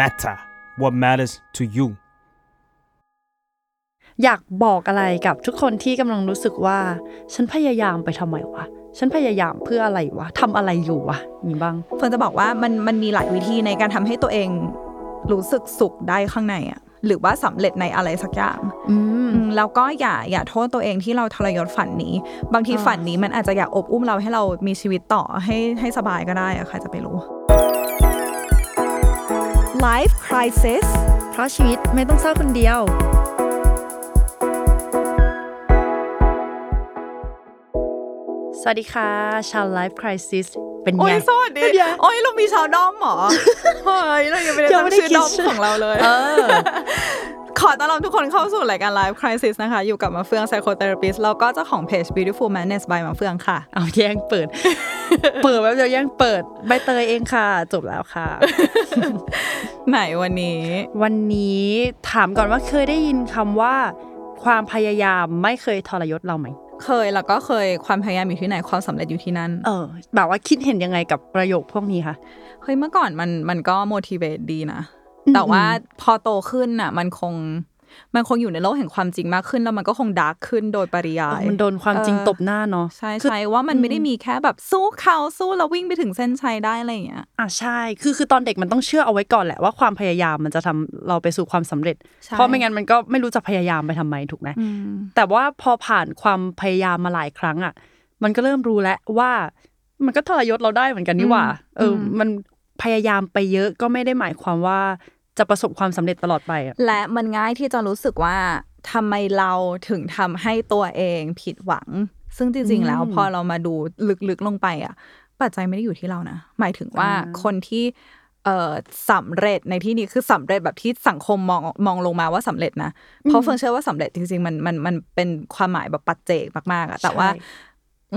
matter what matters to you อยากบอกอะไรกับทุกคนที่กำลังรู้สึกว่า ฉันพยายามไปทำไมวะ ฉันพยายามเพื่ออะไรวะทำอะไรอยู่วะมีบ้างเฟิร์นจะบอกว่ามันมันมีหลายวิธีในการทำให้ตัวเองรู้สึกสุขได้ข้างในอะหรือว่าสำเร็จในอะไรสักอย่างอืมอืมแล้วก็อย่าอย่าโทษตัวเองที่เราทรยศฝันนี้ บางทีอ่าฝันนี้มันอาจจะอยากอบอุ้มเราให้เรามีชีวิตต่อให้ให้สบายก็ได้อะใครจะไปรู้ Life crisis เพราะชีวิตไม่ต้องเศร้าคนเดียว สวัสดีค่ะ ชาว Life Crisis เป็นโอ้ไงยสวัสดีเป็นไงโอ้ยเรามีชาวดอมเหรอเฮ้ยเรายังไม่ได้ยังตั้ไม่งได้ชื่อดอมคิดชื่อ ของเราเลย เออ ขอต้อนรับทุกคนเข้าสู่รายการ Life Crisis นะคะ อยู่กับมาเฟือง Psychotherapist แล้วก็เจ้าของเพจ Beautiful Madness by มาเฟืองค่ะ เอาแย่งเปิด เปิดแล้วจะแย่งเปิด ใบเตยเองค่ะ จบแล้วค่ะ ไหนวันนี้ วันนี้ถามก่อนว่าเคยได้ยินคำว่า ความพยายามไม่เคยทรยศเราไหม เคยแล้วก็เคยความพยายามอยู่ที่ไหนความสำเร็จอยู่ที่นั่น เออ แบบว่าคิดเห็นยังไงกับประโยคพวกนี้คะเฮ้ยเมื่อก่อนมันมันก็ motivate ดีนะอืมแต่ว่าพอโตขึ้นน่ะ มันคง มันคงอยู่ในโลกแห่งความจริงมากขึ้น แล้วมันก็คงดาร์กขึ้นโดยปริยาย มันโดนความจริงเออตบหน้าเนาะใช่คือใช่ว่ามันไม่ได้มีแค่แบบสู้เขาสู้แล้ววิ่งไปถึงเส้นชัยได้อะไรอย่างเงี้ยอะใช่คือคือตอนเด็กมันต้องเชื่อเอาไว้ก่อนแหละว่าความพยายามมันจะทำเราไปสู่ความสำเร็จใช่เพราะไม่งั้นมันก็ไม่รู้จะพยายามไปทำไมถูกไหมอืมแต่ว่าพอผ่านความพยายามมาหลายครั้งอะมันก็เริ่มรู้แล้วว่า มันก็ทรยศเราได้เหมือนกันนี่หว่า เอออมมันพยายามไปเยอะก็ไม่ได้หมายความว่า จะประสบความสำเร็จตลอดไปอะและมันง่ายที่จะรู้สึกว่าทำไมเราถึงทำให้ตัวเองผิดหวัง ซึ่งจริงๆแล้วอืมพอเรามาดูลึกๆลงไปอะ ปัจจัยไม่ได้อยู่ที่เรานะหมายถึงว่าอ่าคนที่เอ่อสำเร็จในที่นี้คือสำเร็จแบบที่สังคมมองมองลงมาว่าสำเร็จนะ เพราะเฟิร์นเชื่อว่าสำเร็จจริงๆมันมันมันเป็นความหมายแบบปัจเจกมากๆอะแต่ว่าใช่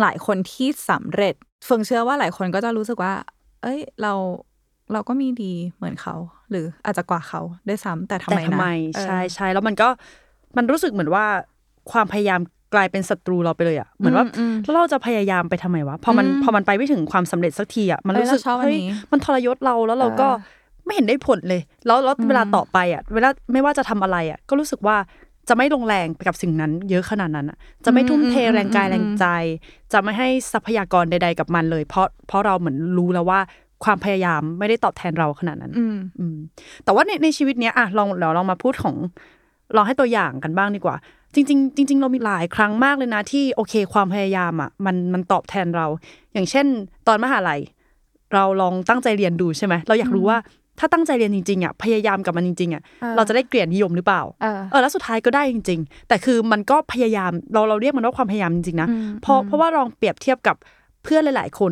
หลายคนที่สำเร็จ เฟิงเชื่อว่าหลายคนก็จะรู้สึกว่า เอ้ย เรา เราก็มีดีเหมือนเขา หรืออาจจะกว่าเขาด้วยซ้ำแต่ทำแต่ไมทำนะไมเออใช่ใช่แล้วมันก็มันรู้สึกเหมือนว่าความพยายามกลายเป็นศัตรูเราไปเลยอะเหมือนว่าอืมแล้วเราจะพยายามไปทำไมวะพอมันอืมพอมันไปไม่ถึงความสำเร็จสักทีอะมันเออรู้สึกเราชอบอันเฮ้ยนี้มันทรยศเราแล้วเราก็เออไม่เห็นได้ผลเลย แล้วแล้วอืมเวลาต่อไปอะ เวลาไม่ว่าจะทำอะไรอะ ก็รู้สึกว่าจะไม่ลงแรงไปกับสิ่งนั้น เยอะขนาดนั้นอะ จะไม่ทุ่มเทแรงกายแรงใจ จะไม่ให้ทรัพยากรใด ๆ กับมันเลย เพราะเพราะเราเหมือนรู้แล้วว่า ความพยายามไม่ได้ตอบแทนเราขนาดนั้น อืมอืมแต่ว่าในในชีวิตเนี้ยอะลองเดี๋ยวลองมาพูดของลองให้ตัวอย่างกันบ้างดีกว่า จริง ๆ จริง ๆ เรามีหลายครั้งมากเลยนะที่โอเค ความพยายามอะมันมันตอบแทนเรา อย่างเช่น ตอนมหาลัย เราลองตั้งใจเรียนดูใช่ไหมเราอยากรู้ว่าถ้าตั้งใจเรียนจริงๆอะพยายามกับมันจริงๆอะเออเราจะได้เกรดนิยมหรือเปล่าเออเออแล้วสุดท้ายก็ได้จริง ๆ แต่คือมันก็พยายามเราเราเรียกมันว่าความพยายามจริงๆนะอืมเพราะอืมเพราะว่าลองเปรียบเทียบกับเพื่อนหลาย ๆ คน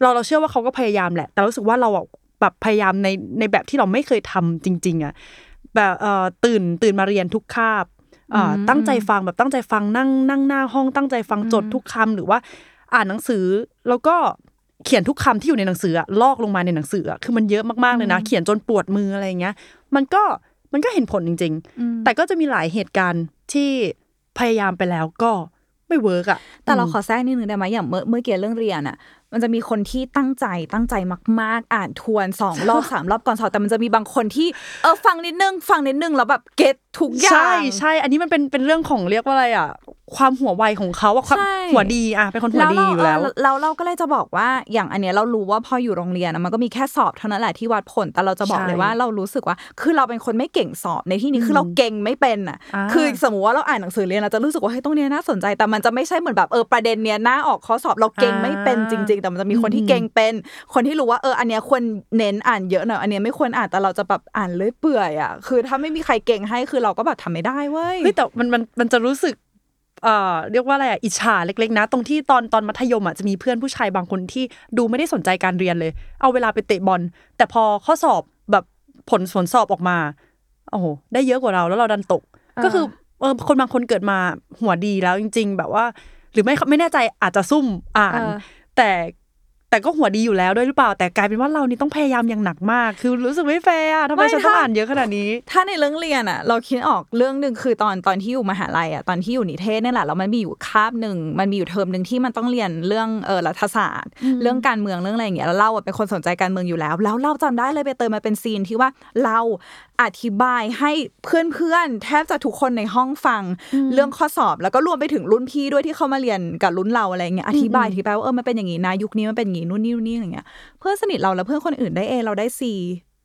เราเราเชื่อว่าเขาก็พยายามแหละ แต่รู้สึกว่าเราอะแบบพยายามในในแบบที่เราไม่เคยทำจริง ๆอะแบบเอ่อตื่นตื่นมาเรียนทุกคาบเอ่ออมตั้งใจฟังแบบตั้งใจฟังนั่งนั่งหน้าห้องตั้งใจฟังจดทุกคำหรือว่า อ่านหนังสือแล้วก็เขียนทุกคำที่อยู่ในหนังสืออะลอกลงมาในหนังสืออะคือมันเยอะมากๆเลยนะ เขียนจนปวดมืออะไรอย่างเงี้ย มันก็มันก็เห็นผลจริง ๆ แต่ก็จะมีหลายเหตุการณ์ที่พยายามไปแล้วก็ ไม่ work อะแต่เราขอแทรกนิดนึงได้ไหมอย่างเมื่อเมื่อกี้เรื่องเรียนอะมันจะมีคนที่ตั้งใจตั้งใจมาก ๆ อ่านทวนสองรอบสามรอบก่อนสอบแต่มันจะมีบางคนที่เออฟังนิดนึง ฟังนิดนึงแล้วแบบ get ทุกอย่างใช่ใช่ อันนี้มันเป็นเป็นเรื่องของเรียกว่าอะไรอะ ความหัวไวของเขาอะความใช่หัวดีอะเป็นคนหัวดีอยู่แล้วเราเราก็เลยจะบอกว่าอย่างอันเนี้ยเรารู้ว่าพออยู่โรงเรียนอะมันก็มีแค่สอบเท่านั้นแหละที่วัดผล แต่เราจะบอกใช่เลยว่าเรารู้สึกว่า คือเราเป็นคนไม่เก็งสอบในที่นี้คือเราเก็งไม่เป็นอะอ่าคือสมมติว่าเราอ่านหนังสือเรียนเราจะรู้สึกว่าเฮ้ยตรงเนี้ยน่าสนใจ แต่มันจะไม่ใช่เหมือนแบบเออประเด็นเนี้ยน่าออกข้อสอบเราเก็งไม่เป็นจริง ๆ แต่มันจะมีคนที่เก็งเป็น คนที่รู้ว่าเอออันเนี้ยควรเน้นอ่านเยอะหน่อยอันเนี้ยไม่ควรอ่านแต่เราจะแบบอ่านเลื่อยเปื่อยอะคือถ้าไม่มีใครเก่งให้คือเราก็แบบทำไม่ได้เว้ยเฮ้ยแต่มันมันมันจะรู้สึก เอ่อเรียกว่าอะไรอะอิจฉาเล็กๆนะ ตรงที่ตอนตอนมัธยมอะจะมีเพื่อนผู้ชายบางคนที่ดูไม่ได้สนใจการเรียนเลย เอาเวลาไปเตะบอล แต่พอข้อสอบแบบผลผลสอบออกมาโอ้โหได้เยอะกว่าเราแล้วเราดันตกอ่าก็คือเออคนบางคนเกิดมาหัวดีแล้วจริง ๆ แบบว่า หรือไม่ไม่แน่ใจอาจจะซุ่มอ่านเออแต่ แต่ก็หัวดีอยู่แล้วด้วยหรือเปล่า แต่กลายเป็นว่าเรานี่ต้องพยายามอย่างหนักมาก คือรู้สึกไม่แฟร์อะทำไมไม่ฉันต้องถ้าอ่านเยอะขนาดนี้ ถ้าในเรื่องเรียนอะ เราคิดออกเรื่องหนึ่งคือตอนตอนที่อยู่มหาลัยอะตอนที่อยู่นิเทศเนี่ยแหละแล้วมันมีอยู่คาบหนึ่งมันมีอยู่เทอมหนึ่งที่มันต้องเรียนเรื่องเออรัฐศาสตร์ เรื่องการเมืองเรื่องอะไรอย่างเงี้ยแล้วเราอะเป็นคนสนใจการเมืองอยู่แล้ว แล้วเราจำได้เลยไปเติมมาเป็น scene ที่ว่าเราอธิบายให้เพื่อนๆแทบจะทุกคนในห้องฟังเรื่องข้อสอบ แล้วก็รวมไปถึงรุ่นพี่ด้วยที่เขามาเรียนกับรุ่นเราอะไรเงี้ยอธิบายอธิบายว่าเออมันเป็นอย่างงี้นะยุคนี้มันเป็นอย่างงี้นู่นนี่นู่นนี่อะไรเงี้ยเพื่อนสนิทเราแล้วเพื่อนคนอื่นได้เอเราได้ซี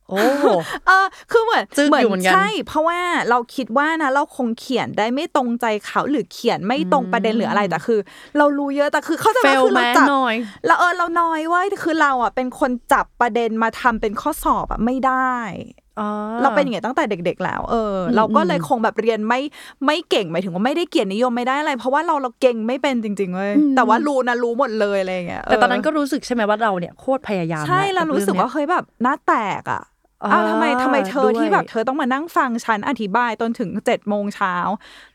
โอ้เออคือเหมือนจึ้งอยู่เหมือนกันใช่ เพราะว่าเราคิดว่านะเราคงเขียนได้ไม่ตรงใจเขาหรือเขียนไม่ตรงประเด็นหรืออะไรแต่คือ เรารู้เยอะแต่คือเขาใจะเฟว่าลคือไหมเราจับหน่อยแล้วเออเราน้อยเว้ยคือเราอะเป็นคนจับประเด็นมาทำเป็นข้อสอบอะไม่ได้อ๋อ เราเป็นอย่างเงี้ยตั้งแต่เด็ก ๆ แล้ว เอออมเราก็เลยคงแบบเรียนไม่ไม่เก่งหมายถึงว่าไม่ได้เกียรตินิยมไม่ได้อะไร เพราะว่าเราเราเก่งไม่เป็นจริงๆเว้ยแต่ว่ารู้นะรู้หมดเลยอะไรอย่างเงี้ยแต่ตอนนั้นเก็รู้สึกใช่ไหมว่าเราเนี่ยโคตรพยายามใช่แหละเรารู้สึกว่าบเฮ้ยแบบหน้าแตกอะอ่าอ้าวทำไมทำไมเธอด้วยที่แบบเธอต้องมานั่งฟังฉันอธิบายจนถึงเจ็ดโมงเช้า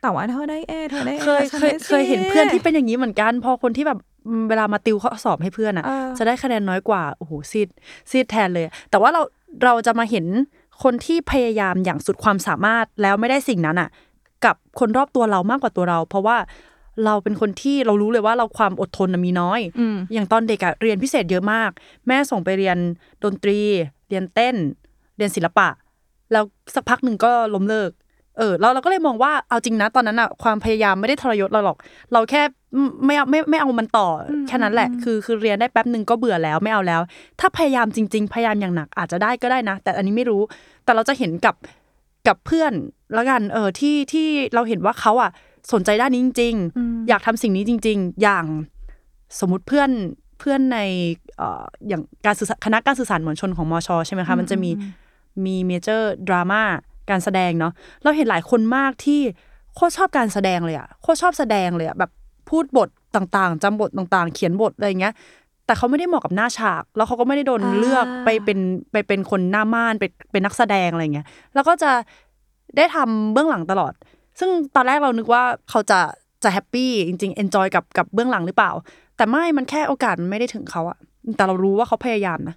แต่ว่าเธอได้เอเธอได้ A เคยฉันเคยได้ C เคยเห็นเพื่อนที่เป็นอย่างนี้เหมือนกัน พอคนที่แบบอืมเวลามาติวข้อสอบให้เพื่อนอะเออจะได้คะแนนน้อยกว่าโอ้โหซีดซีดแทนเลย แต่ว่าเราเราจะมาเห็น คนที่พยายามอย่างสุดความสามารถแล้วไม่ได้สิ่งนั้นอะ กับคนรอบตัวเรามากกว่าตัวเรา เพราะว่าเราเป็นคนที่เรารู้เลยว่าเราความอดทนน่ะมีน้อยอืมอย่างตอนเด็กอะเรียนพิเศษเยอะมาก แม่ส่งไปเรียนดนตรี เรียนเต้น เรียนศิลปะ แล้วสักพักหนึ่งก็ล้มเลิก เออเราเราก็เลยมองว่าเอาจริงนะตอนนั้นอะความพยายามไม่ได้ทรยศเราหรอก เราแค่ ไม่เอาไม่ไม่เอามันต่ออแค่นั้นแหละ คือคือเรียนได้แป๊บหนึ่งก็เบื่อแล้วไม่เอาแล้ว ถ้าพยายามจริง ๆ พยายามอย่างหนักอาจจะได้ก็ได้นะ แต่อันนี้ไม่รู้ แต่เราจะเห็นกับกับเพื่อนแล้วกันเออที่ที่เราเห็นว่าเขาอะสนใจด้านนี้จริง ๆ อยากทำสิ่งนี้จริง ๆ อย่างสมมุติเพื่อนเพื่อนในเอ่ออย่างการสื่อสารคณะการสื่อสารมวลชนของมชใช่ไหมคะมันจะมีมีเมเจอร์ดราม่าการแสดงเนาะเราเห็นหลายคนมากที่โคตรชอบการแสดงเลยอะโคตรชอบแสดงเลยอะแบบ พูดบทต่างๆจำบทต่างๆ เขียนบทอะไรอย่างเงี้ย แต่เขาไม่ได้เหมาะกับหน้าฉาก แล้วเขาก็ไม่ได้โดนอ่าเลือกไปเป็นไปเป็นคนหน้าม่านไปเป็นนักแสดงอะไรอย่างเงี้ย แล้วก็จะได้ทำเบื้องหลังตลอด ซึ่งตอนแรกเรานึกว่าเขาจะจะ happy จริงๆ enjoy กับกับเบื้องหลังหรือเปล่า แต่ไม่มันแค่โอกาสมันไม่ได้ถึงเขาอะแต่เรารู้ว่าเขาพยายามนะ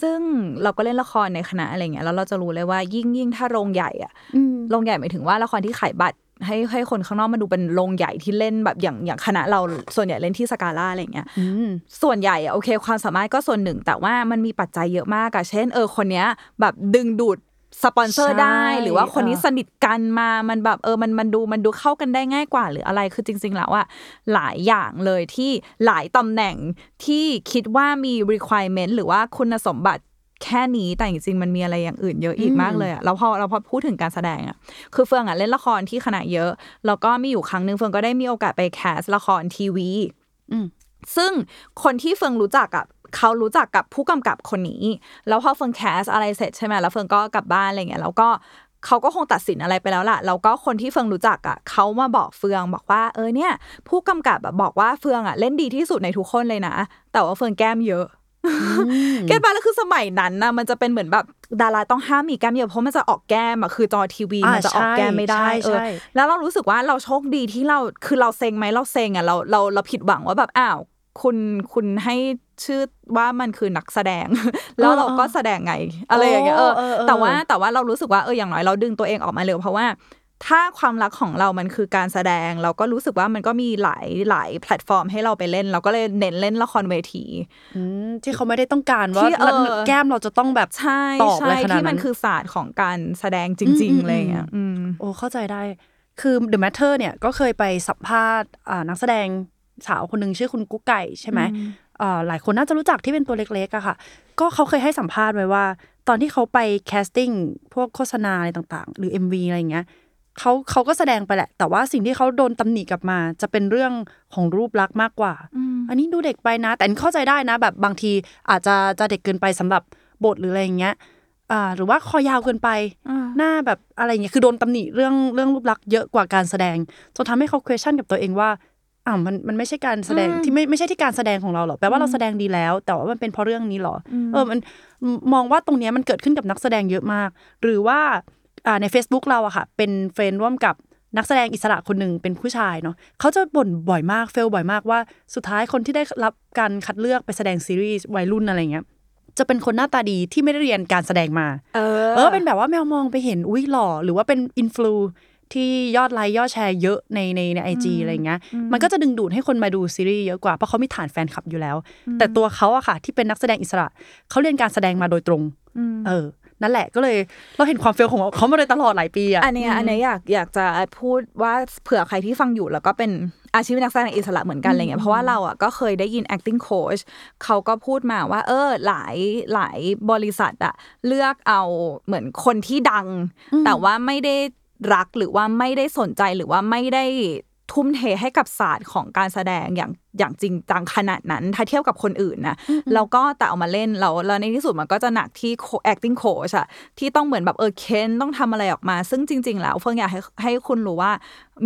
ซึ่งเราก็เล่นละครในคณะอะไรเงี้ยแล้วเราจะรู้เลยว่ายิ่งยิ่งถ้าโรงใหญ่อะอืมโรงใหญ่หมายถึงว่าละครที่ขายบัตร ให้ให้คนข้างนอกมาดูเป็นโรงใหญ่ที่เล่นแบบอย่างอย่างคณะเราส่วนใหญ่เล่นที่สกาล่าอะไรเงี้ยอืมส่วนใหญ่อะโอเค ความสามารถก็ส่วนหนึ่ง แต่ว่ามันมีปัจจัยเยอะมากอะเช่น เออคนเนี้ย แบบดึงดูดสปอนเซอร์ใช่ได้หรือว่าคนนี้เออสนิทกันมามันแบบเออมันมันดูมันดูเข้ากันได้ง่ายกว่าหรืออะไรคือจริง ๆ แล้วอะหลายอย่างเลยที่หลายตำแหน่งที่คิดว่ามี requirement หรือว่าคุณสมบัติ แค่นี้แต่จริงๆมันมีอะไรอย่างอื่นเยอะอีกมากเลยอะแล้วพอเราพอพูดถึงการแสดงอะคือเฟืองอะเล่นละครที่คณะเยอะแล้วก็มีอยู่ครั้งหนึ่งเฟืองก็ได้มีโอกาสไป cast ละครทีวีอืมซึ่งคนที่เฟืองรู้จักกับเขารู้จักกับผู้กำกับคนนี้ แล้วพอเฟือง cast อะไรเสร็จใช่ไหมแล้วเฟืองก็กลับบ้านอะไรเงี้ยแล้วก็เขาก็คงตัดสินอะไรไปแล้วล่ะ แล้วก็คนที่เฟืองรู้จักอะเขามาบอกเฟืองบอกว่า เออเนี่ย ผู้กำกับอะบอกว่าเฟืองอะเล่นดีที่สุดในทุกคนเลยนะ แต่ว่าเฟืองแก้มเยอะ get ปะแล้วคือสมัยนั้นนะมันจะเป็นเหมือนแบบดาราต้องห้ามมีแก้มเยอะเพราะมันจะออกแก้มอะคือจอทีวีอ่ามันจะออกแก้มไม่ได้ใช่เออใช่แล้วเรารู้สึกว่าเราโชคดีที่เราคือเราเซ็งไหมเราเซ็งอะเราเราเราผิดหวังว่าแบบอ้าวคุณคุณให้ชื่อว่ามันคือนักแสดง แล้วเราก็แสดงไงอะไรอย่างเงี้ยเออเออเออแต่ว่าแต่ว่าเรารู้สึกว่าเอออย่างน้อยเราดึงตัวเองออกมาเร็วเพราะว่า ถ้าความรักของเรามันคือการแสดง เราก็รู้สึกว่ามันก็มีหลายหลายแพลตฟอร์มให้เราไปเล่น เราก็เลยเน้นเล่นละครเวทีอืมที่เขาไม่ได้ต้องการว่าที่เออแก้มเราจะต้องแบบใช่ตอบใช่อะไรขนาดนั้นที่มันคือศาสตร์ของการแสดงจริงอืมๆอะไรอย่างเงี้ยอืมโอ้เข้าใจได้คือ The Matter เนี่ยก็เคยไปสัมภาษณ์อ่านักแสดงสาวคนหนึ่งชื่อคุณกุ๊กไก่ใช่ไหมอ่าหลายคนน่าจะรู้จักที่เป็นตัวเล็กๆอะค่ะ ก็เขาเคยให้สัมภาษณ์ไว้ว่า ตอนที่เขาไปแคสติ้งพวกโฆษณาอะไรต่างๆ หรือ MV อะไรอย่างเงี้ย เขาเขาก็แสดงไปแหละ แต่ว่าสิ่งที่เขาโดนตำหนิกลับมา จะเป็นเรื่องของรูปลักษณ์มากกว่า อันนี้ดูเด็กไปนะ แต่อันเข้าใจได้นะ แบบบางทีอาจจะจะเด็กเกินไปสำหรับบทหรืออะไรอย่างเงี้ยอ่าหรือว่าคอยาวเกินไปอ่าหน้าแบบอะไรอย่างเงี้ยคือโดนตำหนิเรื่องเรื่องรูปลักษณ์เยอะกว่าการแสดงจนทำให้เขา question กับตัวเองว่าอ่ามันมันไม่ใช่การแสดงที่ไม่ไม่ใช่ที่การแสดงของเราหรอแปลว่าเราแสดงดีแล้ว แต่ว่ามันเป็นเพราะเรื่องนี้หรออเออมันมองว่าตรงเนี้ยมันเกิดขึ้นกับนักแสดงเยอะมาก หรือว่าอ่า ใน Facebook เราอะค่ะ เป็นเฟรนด์ร่วมกับนักแสดงอิสระคนหนึ่งเป็นผู้ชายเนาะเขาจะบ่นบ่อยมากเฟลบ่อยมากว่าสุดท้ายคนที่ได้รับการคัดเลือกไปแสดงซีรีส์วัยรุ่นอะไรเงี้ยจะเป็นคนหน้าตาดีที่ไม่ได้เรียนการแสดงมา เออ เออ เป็นแบบว่าแมวมองไปเห็นอุ้ยหล่อ หรือว่าเป็นอินฟลูที่ยอดไลค์ยอดแชร์เยอะในในในไอจีอะไรเงี้ย มันก็จะดึงดูดให้คนมาดูซีรีส์เยอะกว่า เพราะเขามีฐานแฟนคลับอยู่แล้ว แต่ตัวเขาอะค่ะ ที่เป็นนักแสดงอิสระ เขาเรียนการแสดงมาโดยตรง เออ นั่นแหละก็เลยเราเห็นความเฟลของเขามาโดยตลอดหลายปีอะอันเนี้ยอันเนี้ยอยากอยากจะพูดว่าเผื่อใครที่ฟังอยู่แล้วก็เป็นอาชีพนักแสดงอิสระเหมือนกันอะไรเงี้ยเพราะว่าเราอะก็เคยได้ยิน acting coach เขาก็พูดมาว่า เออหลายหลายบริษัทอะเลือกเอาเหมือนคนที่ดัง แต่ว่าไม่ได้รักหรือว่าไม่ได้สนใจหรือว่าไม่ได้ ทุ่มเทให้กับศาสตร์ของการแสดงอย่างอย่างจริงจังขนาดนั้น ถ้าเทียบกับคนอื่นนะแล้วก็แต่เอามาเล่นแล้วแล้วในที่สุดมันก็จะหนักที่ co- acting coach อะที่ต้องเหมือนแบบเออเค้นต้องทำอะไรออกมา ซึ่งจริง ๆ แล้วเฟิงอยากให้ให้คุณรู้ว่า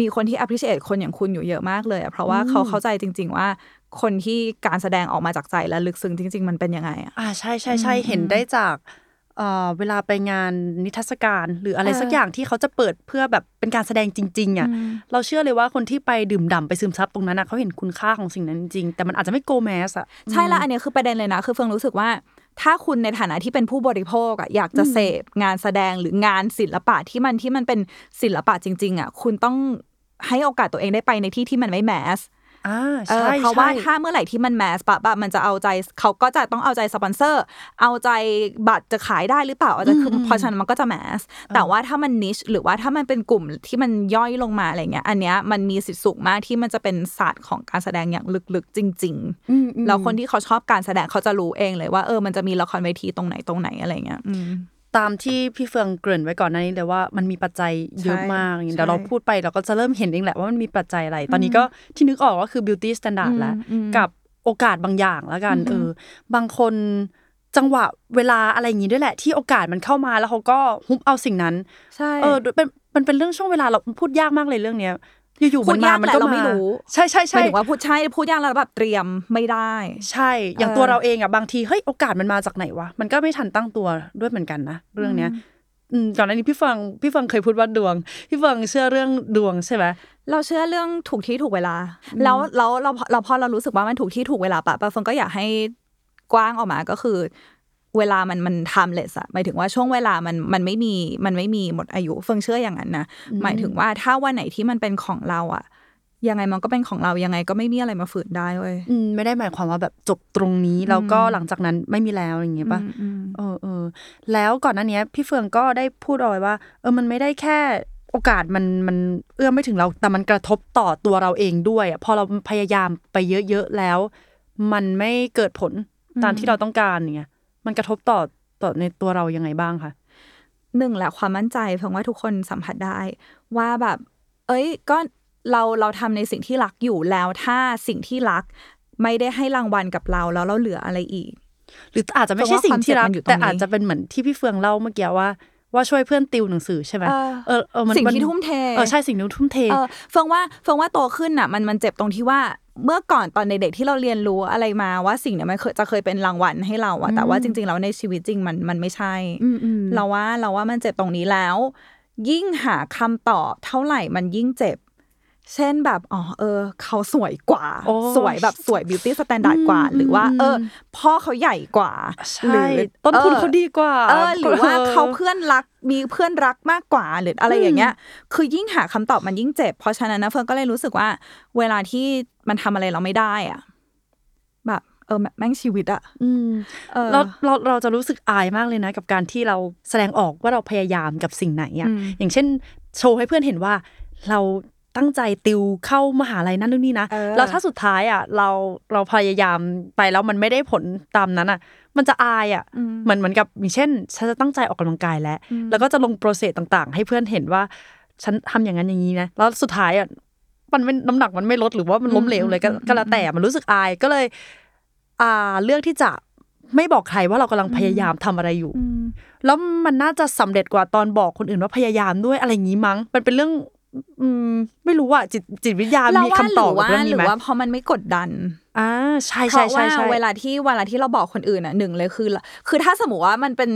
มีคนที่ appreciate คนอย่างคุณอยู่เยอะมากเลยอะเพราะว่าเขาเข้าใจจริง ๆ ว่าคนที่การแสดงออกมาจากใจและลึกซึ้งจริง ๆ มันเป็นยังไงอะอ่าใช่ใช่ใช่เห็นได้จาก เอ่อเวลาไปงานนิทรรศการ หรืออะไรเออสักอย่างที่เขาจะเปิดเพื่อแบบเป็นการแสดงจริงๆอะเราเชื่อเลยว่าคนที่ไปดื่มด่ำไปซึมซับตรงนั้นอะเขาเห็นคุณค่าของสิ่งนั้นจริงๆแต่มันอาจจะไม่โกแมสอะใช่แล้วอันเนี้ยคือประเด็นเลยนะ คือเฟิงรู้สึกว่า ถ้าคุณในฐานะที่เป็นผู้บริโภคอะอยากจะเสพงานแสดงหรืองานศิลปะที่มันที่มันเป็นศิลปะจริง ๆอะคุณต้องให้โอกาสตัวเองได้ไปในที่ที่มันไม่แมส อ่าเออใช่เพราะว่าใช่ถ้าเมื่อไหร่ที่มันแมสปะปะมันจะเอาใจเขาก็จะต้องเอาใจสปอนเซอร์ เอาใจบัตรจะขายได้หรือเปล่าเอาใจคือเพราะฉะนั้นมันก็จะแมสแต่ว่าถ้ามันนิชหรือว่าถ้ามันเป็นกลุ่มที่มันย่อยลงมาอะไรเงี้ย อันเนี้ยมันมีสิทธิ์สูงมากที่มันจะเป็นศาสตร์ของการแสดงอย่างลึกๆจริงอืมอืมๆแล้วคนที่เขาชอบการแสดงเขาจะรู้เองเลยว่าเออมันจะมีละครเวทีตรงไหนตรงไหนอะไรเงี้ยอืม ตามที่พี่เฟืองเกริ่นไว้ก่อนหน้านี้เลยว่ามันมีปัจจัยเยอะมากอย่างนี้ใช่เดี๋ยวเราพูดไปเราก็จะเริ่มเห็นเองแหละว่ามันมีปัจจัยอะไร ตอนนี้ก็ที่นึกออกก็คือ beauty standard แล้วกับโอกาสบางอย่างแล้วกันเออบางคนจังหวะเวลาอะไรอย่างนี้ด้วยแหละ ที่โอกาสมันเข้ามาแล้วเขาก็ฮุบเอาสิ่งนั้นใช่เออเป็นมันเป็นเรื่องช่วงเวลาเราพูดยากมากเลยเรื่องเนี้ย อยู่พูๆมัดนมายากมันแหละก็เรามาไม่รู้ใช่ใช่หมาใช่ยถึงว่าพูดใช่พูดยากแล้วแบบเตรียมไม่ได้ ใช่ อย่างเออตัวเราเองอะบางทีเฮ้ยโอกาสมันมาจากไหนวะมันก็ไม่ทันตั้งตัวด้วยเหมือนกันนะเรื่องเนี้ยอืมก่อนหน้านี้พี่ฟังพี่ฟังเคยพูดว่าดวง พี่ฟังเชื่อเรื่องดวงใช่ไหมเราเชื่อเรื่องถูกที่ถูกเวลา แล้วแล้วเราเราพอเรารู้สึกว่ามันถูกที่ถูกเวลาปะปะเฟิงก็อยากให้กว้างออกมาก็คือ เวลามันมัน timeless อะหมายถึงว่าช่วงเวลามันมันไม่มีมันไม่มีหมดอายุเฟิงเชื่ออย่างนั้นนะหมายถึงว่าถ้าวันไหนที่มันเป็นของเราอะยังไงมันก็เป็นของเรายังไงก็ไม่มีอะไรมาฝืนได้เว้ยอืมไม่ได้หมายความว่าแบบจบตรงนี้แล้วก็หลังจากนั้นไม่มีแล้วอย่างเงี้ยป่ะเออเออแล้วก่อนหน้านี้พี่เฟืองก็ได้พูดเอาไว้ว่า เออมันไม่ได้แค่โอกาสมันมันเอื้อมไม่ถึงเรา แต่มันกระทบต่อตัวเราเองด้วยอะพอเราพยายามไปเยอะๆแล้ว มันไม่เกิดผลตามที่เราต้องการอย่างเงี้ย มันกระทบต่อต่อในตัวเรายังไงบ้างคะหนึ่งแหละความมั่นใจเพราะว่าทุกคนสัมผัสได้ว่าแบบ เอ้ยก็เราเราทำในสิ่งที่รักอยู่แล้วถ้าสิ่งที่รักไม่ได้ให้รางวัลกับเราแล้วเราเหลืออะไรอีก หรืออาจจะไม่ใช่เพราะว่าสิ่งที่รักความเจ็บมันอยู่ตรงแต่นี้อาจจะเป็นเหมือนที่พี่เฟืองเล่าเมื่อกี้ว่าว่าช่วยเพื่อนติวหนังสือใช่ไหมเออเออเออมันสิ่งมันที่ทุ่มเทเออใช่สิ่งที่ทุ่มเทเออเฟิงว่าเฟิงว่าโตขึ้นอะ มันมันเจ็บตรงที่ว่า เมื่อก่อนตอนในเด็กที่เราเรียนรู้อะไรมาว่าสิ่งเนี้ยมันเคยจะเคยเป็นรางวัลให้เราอะแต่ว่าจริง ๆ แล้วในชีวิตจริงมันมันไม่ใช่อืมอืมเราว่าเราว่ามันเจ็บตรงนี้แล้ว ยิ่งหาคำตอบเท่าไหร่มันยิ่งเจ็บ เช่นแบบอ๋อเออ เขาสวยกว่าโอ้สวยแบบสวย beauty standard กว่า หรือว่า เออ พ่อเขาใหญ่กว่าใช่ต้นทุนเขาดีกว่า เออ หรือว่าเขาเพื่อนรักมีเพื่อนรักมากกว่าหรืออะไรอย่างเงี้ย คือยิ่งหาคำตอบมันยิ่งเจ็บ เพราะฉะนั้นนะเฟิร์นก็เลยรู้สึกว่า เวลาที่มันทำอะไรเราไม่ได้อะแบบเออแม่งชีวิตอะอืมเออเราเราเราจะรู้สึกอายมากเลยนะ กับการที่เราแสดงออกว่าเราพยายามกับสิ่งไหนอะอืมอย่างเช่น โชว์ให้เพื่อนเห็นว่าเรา ตั้งใจติวเข้ามหาลัยนั่นนู่นนี่นะเออแล้วถ้าสุดท้ายอะเราเราพยายามไปแล้วมันไม่ได้ผลตามนั้นอะ มันจะอายอะเหมือนเหมือนกับอย่างเช่นฉันจะตั้งใจออกกำลังกายแล้ว แล้วก็จะลงโปรเซสต่างๆ ให้เพื่อนเห็นว่าฉันทำอย่างนั้นอย่างนี้นะแล้วสุดท้ายอะมันไม่น้ำหนักมันไม่ลดหรือว่ามันล้มเหลวเลยก็ก็แล้วแต่มันรู้สึกอายก็เลย อ่าเลือกที่จะไม่บอกใครว่าเรากำลังพยายามทำอะไรอยู่ แล้วมันน่าจะสำเร็จกว่าตอนบอกคนอื่นว่าพยายามด้วยอะไรอย่างนี้มั้ง มันเป็นเรื่อง อืม ไม่รู้อะจิตจิตวิทยาเรามีว่าคำตอบหรือว่ากับเรื่องหนี้รือไหมว่าเพราะมันไม่กดดันอ่าใช่เพใช่ราะใช่ว่าใช่เวลาที่เวลาที่เราบอกคนอื่นอะหนึ่งเลยคือ คือถ้าสมมติว่ามันเป็น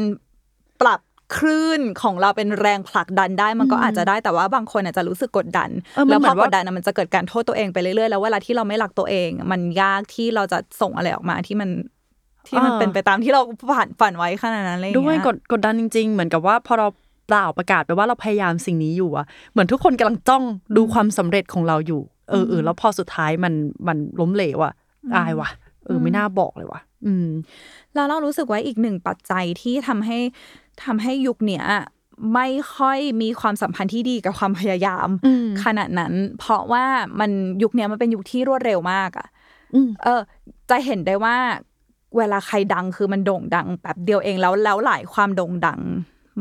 ปรับคลื่นของเราเป็นแรงผลักดันได้มันก็อาจจะได้แต่ว่าบางคนอาจจะรู้สึกกดดันเออมันแล้วเหมืพออนกว่าดดันอะมันจะเกิดการโทษตัวเองไปเรื่อยๆแล้วเวลาที่เราไม่รักตัวเอง มันยากที่เราจะส่งอะไรออกมาที่มันที่มันเป็นไปตามที่เราฝันฝันไว้ขนาดนั้นอะไรอย่างด้วยเงี้ยกดกดดันจริง ๆ เหมือนกับว่าพอเรา เปล่าประกาศไปว่าเราพยายามสิ่งนี้อยู่อะเหมือนทุกคนกำลังจ้องดูความสำเร็จของเราอยู่ เออเออแล้วพอสุดท้ายมันมันล้มเหลวอะอายว่ะ เออไม่น่าบอกเลยว่ะ อืม แล้วเรารู้สึกว่าอีกหนึ่งปัจจัยที่ทำให้ทำให้ยุคเนี้ยไม่ค่อยมีความสัมพันธ์ที่ดีกับความพยายามอืมขนาดนั้น เพราะว่ามันยุคเนี้ยมันเป็นยุคที่รวดเร็วมากอะอืมเออ จะเห็นได้ว่า เวลาใครดังคือมันโด่งดังแบบเดียวเองแล้วแล้วหลายความโด่งดัง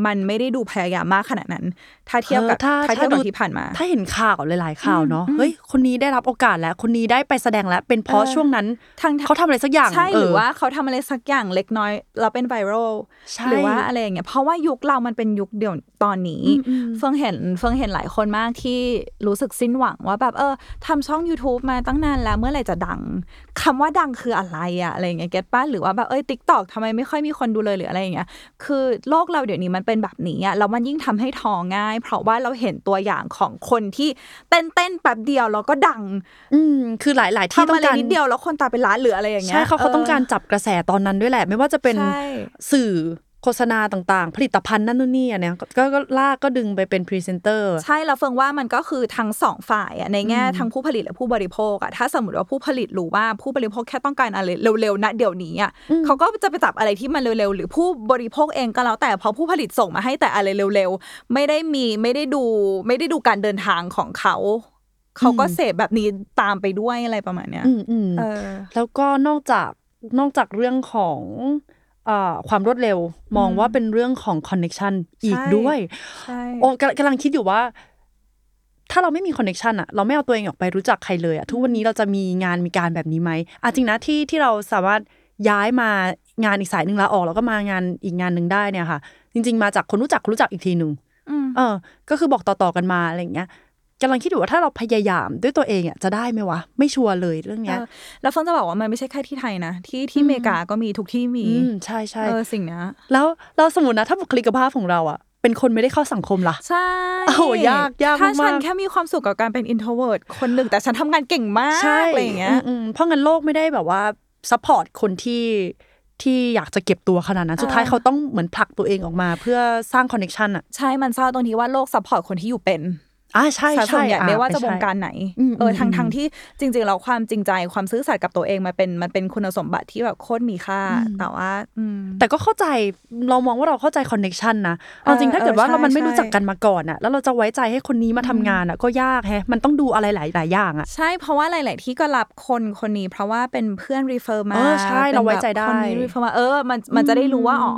มันไม่ได้ดูพยายามมากขนาดนั้น ถ้าเทียบกับออถ้าถ้าเทียบกับดูที่ผ่านมา ถ้าเห็นข่าวหลาย ๆ ข่าวเนาะอืมเฮ้ยคนนี้ได้รับโอกาสแล้ว คนนี้ได้ไปแสดงแล้ว เป็นเพราะเออช่วงนั้นทางเขาทำอะไรสักอย่างใช่หรือเว่าเขาทำอะไรสักอย่างเล็กน้อยแล้วเป็นไวรัลใช่หรือว่าอะไรอย่างเงี้ยเพราะว่ายุคเรามันเป็นยุคเดียวตอนนี้อืมอืมเฟิงเห็นเฟิงเห็นหลายคนมากที่รู้สึกสิ้นหวังว่าแบบเออทำช่อง YouTube มาตั้งนานแล้วเมื่อไหร่จะดังคำว่าดังคืออะไรอะอะไรอย่างเงี้ยเก็ตป้าหรือว่าแบบเอ้ยติ๊กตอกทำไมไม่ค่อยมีคนดูเลยหรืออะไรอย่างเงี้ยคือโลกเราเดี๋ยวนี้มันเป็นแบบนี้อะแล้วมันยิ่งทำให้ท้อง่าย เพราะว่าเราเห็นตัวอย่างของคนที่เต้นเต้นๆแป๊บเดียวแล้วก็ดัง อืมคือหลาย ๆ ที่ทำต้ออะงไรการนิดเดียวแล้วคนตามเป็นล้านหรืออะไรอย่างเงี้ยใช่เขาเขาต้องการจับกระแสตอนนั้นด้วยแหละ ไม่ว่าจะเป็นใช่สื่อ โฆษณาต่างๆ ผลิตภัณฑ์นั่นนู่นนี่อันเนี้ยก็ก็ก็ลากก็ดึงไปเป็นพรีเซนเตอร์ใช่แล้วเฟืองว่ามันก็คือทั้งสองฝ่ายอะในแง่ทั้งผู้ผลิตและผู้บริโภคอะถ้าสมมติว่าผู้ผลิตรู้ว่าผู้บริโภคแค่ต้องการอะไรเร็วๆนะเดี๋ยวนี้อะเขาก็จะไปจับอะไรที่มันเร็วๆ หรือผู้บริโภคเองก็แล้วแต่เพราะผู้ผลิตส่งมาให้แต่อะไรเร็วๆ ไม่ได้มีไม่ได้ดูไม่ได้ดูการเดินทางของเขาเขาก็เสพแบบนี้ตามไปด้วยอะไรประมาณเนี้ยอืมอืมเออแล้วก็นอกจากนอกจากเรื่องของเอ่อ ความรวดเร็วมองว่าเป็นเรื่องของ connection อีกใช่ด้วยใช่โอ้กำกำลังคิดอยู่ว่า ถ้าเราไม่มี connection อะเราไม่เอาตัวเองออกไปรู้จักใครเลยอะทุกวันนี้เราจะมีงานมีการแบบนี้ไหมอะจริงนะที่ที่เราสามารถย้ายมางานอีกสายหนึ่งแล้วออกแล้วก็มางานอีกงานหนึ่งได้เนี่ยค่ะ จริง ๆ มาจากคนรู้จักคนรู้จักอีกทีหนึ่งอืมเออ ก็คือบอกต่อๆกันมาอะไรอย่างเงี้ย กำลังคิดอยู่ว่าถ้าเราพยายามด้วยตัวเองอะจะได้ไหมวะ ไม่ชัวร์เลยเรื่องเนี้ยเออแล้วเฟิงจะบอกว่ามันไม่ใช่แค่ที่ไทยนะ ที่ที่อเมริกาก็มีทุกที่มีอืมใช่ใช่เออสิ่งเนี้ยแล้วเราสมมตินะถ้าบุคลิกภาพของเราอะเป็นคนไม่ได้เข้าสังคมล่ะ ใช่โอ้โหยากยากถ้าฉันมากๆแค่มีความสุขกับการเป็น introvert คนหนึ่งแต่ฉันทำงานเก่งมากอะไรอย่างเงี้ยอืมๆเพราะงั้นโลกไม่ได้แบบว่า support คนที่ที่อยากจะเก็บตัวขนาดนั้น สุดท้ายอ่าเขาต้องเหมือนผลักตัวเองออกมา เพื่อสร้าง connection อะใช่มันเศร้าตรงที่ว่าโลก support คนที่อยู่เป็น อ่าใช่ซะส่ใช่วนใหญ่อ่ไม่ว่าจะใช่วงการไหนอืมเออทางอืมทางที่จริงๆแล้วความจริงใจความซื่อสัตย์กับตัวเองมันเป็นมันเป็นคุณสมบัติที่แบบโคตรมีค่า แต่ว่าอืมแต่ก็เข้าใจเรามองว่าเราเข้าใจ connection นะเอาจริงเออถ้าเกิดว่าเออเรามันไม่ใช่รู้จักกันมาก่อนอะแล้วเราจะไว้ใจให้คนนี้มาทำงานอะก็ยากแฮะมันต้องดูอะไรหลายหลายอย่างอะใช่เพราะว่าหลาย ๆ ที่ก็รับคนคนนี้ เพราะว่าเป็นเพื่อน refer มาเออใช่ป็นเราไว้ใจได้แบบคนนี้ refer มาเออมันมันจะได้รู้ว่าอ๋อ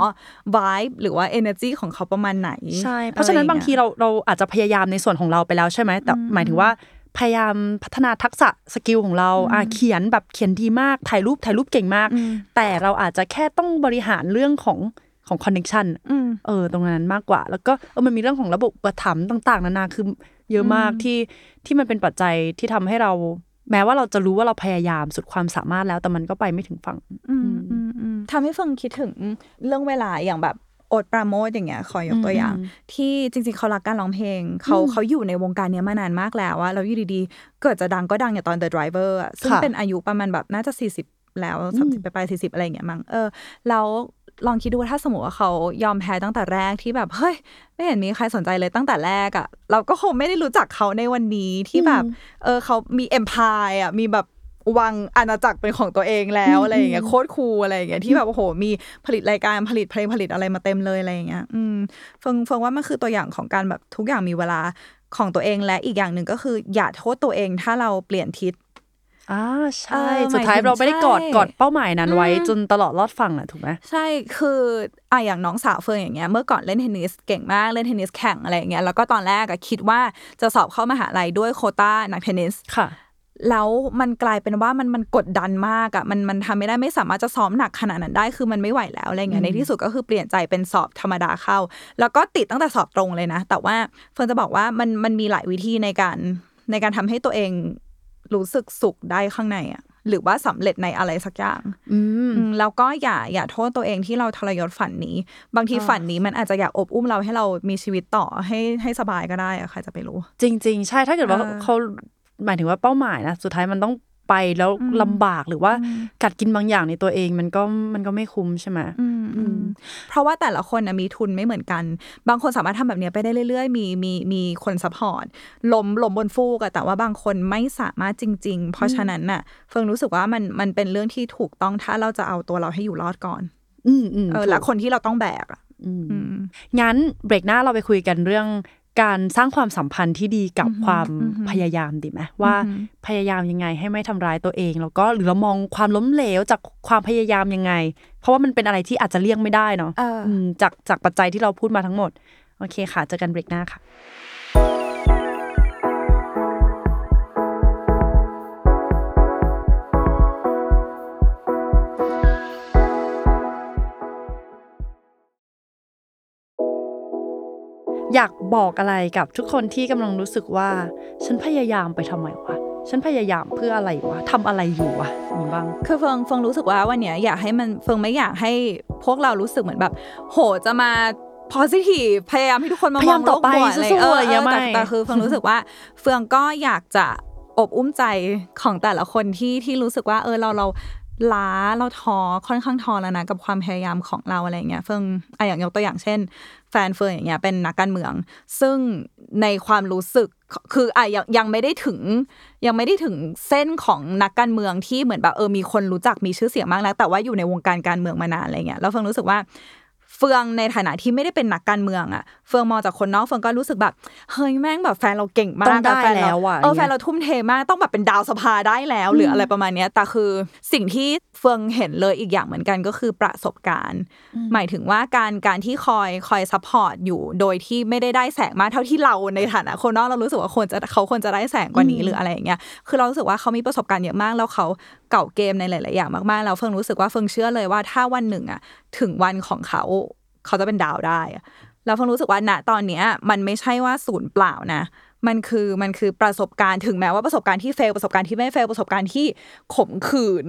vibe หรือว่า energy ของเขาประมาณไหนใช่เพราะฉะนั้นบางทีเราเราอาจจะพยายามในส่วนของเราไปแล้วใช่ไหมแต่หมายถึงว่าพยายามพัฒนาทักษะ skill ของเราอะเขียนแบบเขียนดีมากถ่ายรูปถ่ายรูปเก่งมาก แต่เราอาจจะแค่ต้องบริหารเรื่องของของ connection อืมเออตรงนั้นมากกว่า แล้วก็เออมันมีเรื่องของระบบอุปถัมภ์ต่าง ๆ นานาคือเยอะมากที่ที่มันเป็นปัจจัยที่ทำให้เรา แม้ว่าเราจะรู้ว่าเราพยายามสุดความสามารถแล้วแต่มันก็ไปไม่ถึงฝั่งอืมอืมอืมทำให้เฟิงคิดถึงเรื่องเวลาอย่างแบบ โอดปราโมทอย่างเงี้ยขอยกตัวอย่าง ที่จริงๆเขารักการร้องเพลงเขาเขาอยู่ในวงการเนี้ยมานานมากแล้วอะแล้วอยู่ดีๆ เกิดจะดังก็ดังอย่างตอน The Driver อะซึ่งค่ะเป็นอายุประมาณแบบน่าจะ 40 แล้วสามสิบไปปลายสี่สิบอะไรอย่างเงี้ยมั้งเออแล้วลองคิดดูว่าถ้าสมมติว่าเขายอมแพ้ตั้งแต่แรกที่แบบเฮ้ยไม่เห็นมีใครสนใจเลยตั้งแต่แรกอะเราก็คงไม่ได้รู้จักเขาในวันนี้ที่แบบ เออเขามี empire อะมีแบบ วังอาณาจักรเป็นของตัวเองแล้วอะไรอย่างเงี้ยโคตร cool อะไรอย่างเงี้ยที่แบบโอ้โหมีผลิตรายการผลิตเพลงผลิตอะไรมาเต็มเลยอะไรอย่างเงี้ยอืมเฟืองเฟืองว่ามันคือตัวอย่างของการแบบทุกอย่างมีเวลาของตัวเองและอีกอย่างหนึ่งก็คือ อย่าโทษตัวเองถ้าเราเปลี่ยนทิศอ่าใช่เออสุดท้ายหมายถึงเราไม่ได้กอดใช่กอดเป้าหมายนั้นไว้อืมจนตลอดรอดฝั่งอะถูกไหมใช่คืออะอย่างน้องสาวเฟืองอย่างเงี้ยเมื่อก่อนเล่นเทนนิสเก่งมากเล่นเทนนิสแข่งอะไรอย่างเงี้ยแล้วก็ตอนแรกอะคิดว่าจะสอบเข้ามหาลัยด้วยโควต้านักเทนนิสค่ะ แล้วมันกลายเป็นว่ามันมันกดดันมากอะมันมันทำไม่ได้ไม่สามารถจะซ้อมหนักขนาดนั้นได้คือมันไม่ไหวแล้วอะไรเงี้ยในที่สุดก็คือเปลี่ยนใจเป็นสอบธรรมดาเข้า แล้วก็ติดตั้งแต่สอบตรงเลยนะ แต่ว่าเฟืองจะบอกว่ามันมันมีหลายวิธีในการในการทำให้ตัวเองรู้สึกสุขได้ข้างในอะหรือว่าสำเร็จในอะไรสักอย่างอืมอืมแล้วก็อย่าอย่าโทษตัวเองที่เราทรยศฝันนี้ บางทีอ่าฝันนี้มันอาจจะอยากโอบอุ้มเราให้เรามีชีวิตต่อให้ให้สบายก็ได้อะใครจะไปรู้ จริง ๆ ใช่ถ้าเกิดว่าเออเขา หมายถึงว่าเป้าหมายนะสุดท้ายมันต้องไปแล้วอืมลำบากหรือว่าอืมกัดกินบางอย่างในตัวเองมันก็มันก็ไม่คุ้มใช่ไหมอืมอืมเพราะว่าแต่ละคนนะมีทุนไม่เหมือนกัน บางคนสามารถทำแบบเนี้ยไปได้เรื่อยๆ มีมีมีคน supportล้มล้มบนฟูกอะแต่ว่าบางคนไม่สามารถจริง ๆ เพราะฉะนั้นน่ะ เฟิงรู้สึกว่ามันมันเป็นเรื่องที่ถูกต้องถ้าเราจะเอาตัวเราให้อยู่รอดก่อน อืมอืมเออถูกและคนที่เราต้องแบกอะอืมอืมงั้นเบรกหน้าเราไปคุยกันเรื่อง การสร้างความสัมพันธ์ที่ดีกับอือหือความอือหือพยายามดีไหมว่าอือหือพยายามยังไงให้ไม่ทำร้ายตัวเอง แล้วก็หรือเรามองความล้มเหลวจากความพยายามยังไง เพราะว่ามันเป็นอะไรที่อาจจะเลี่ยงไม่ได้เนาะเอออมจากจากปัจจัยที่เราพูดมาทั้งหมด โอเคค่ะเจอกันเบรกหน้าค่ะ อยากบอกอะไรกับทุกคนที่กำลังรู้สึกว่า ฉันพยายามไปทำไมวะฉันพยายามเพื่ออะไรวะทำอะไรอยู่วะมีบ้างคือเฟิงเฟิงรู้สึกว่าวันเนี้ยอยากให้มันเฟิงไม่อยากให้พวกเรารู้สึกเหมือนแบบ โหจะมา positive พยายามให้ทุกคนมามพยาอยางมโลต่อกไปบวกอะไรสู้ๆเอออะไรอย่างเงี้ยแต่ไม่แต่คือเฟืองรู้สึกว่า เฟืองก็อยากจะโอบอุ้มใจของแต่ละคนที่ที่รู้สึกว่า เออเราเรา ล้าเราท้อค่อนข้างท้อแล้วนะกับความพยายามของเราอะไรเงี้ยเฟืองไออย่างยกตัวอย่างเช่น แฟนเฟืองอย่างเงี้ยเป็นนักการเมือง ซึ่งในความรู้สึกคืออะยังยังไม่ได้ถึง ยังไม่ได้ถึงเส้นของนักการเมืองที่เหมือนแบบเออมีคนรู้จักมีชื่อเสียงมากแล้วแต่ว่าอยู่ในวงการการเมืองมานานอะไรเงี้ยแล้วเฟืองรู้สึกว่าเฟืองในฐานะที่ไม่ได้เป็นนักการเมืองอะ เฟืองมองจากคนนอกเฟืองก็รู้สึกแบบเฮ้ยแม่งแบบแฟนเราเก่งมากต้องได้แฟนเราแล้วอะเอออย่างเงี้ยแฟนเราทุ่มเทมากต้องแบบเป็นดาวสภาได้แล้วหรืออะไรประมาณเนี้ยแต่คือสิ่งที่เฟืองเห็นเลยอีกอย่างเหมือนกันก็คือประสบการณ์ หมายถึงว่าการการที่คอยคอย support อยู่โดยที่ไม่ได้ได้แสงมากเท่าที่เราในฐานะคนนอกเรารู้สึกว่าควรจะเขาควรจะได้แสงกว่านี้หรืออะไรอย่างเงี้ยคือเรารู้สึกว่าเขามีประสบการณ์เยอะมากแล้วเขาเก๋าเกมในหลาย ๆ อย่างมาก ๆ แล้วเฟืองรู้สึกว่าเฟืองเชื่อเลยว่าถ้าวันหนึ่งอะถึงวันของเขาเขาจะเป็นดาวได้อะ แล้วเฟิงรู้สึกว่าณตอนเนี้ยมันไม่ใช่ว่าศูนย์เปล่านะ มันคือมันคือประสบการณ์ถึงแม้ว่าประสบการณ์ที่เฟลประสบการณ์ที่ไม่เฟลประสบการณ์ที่ขมขื่น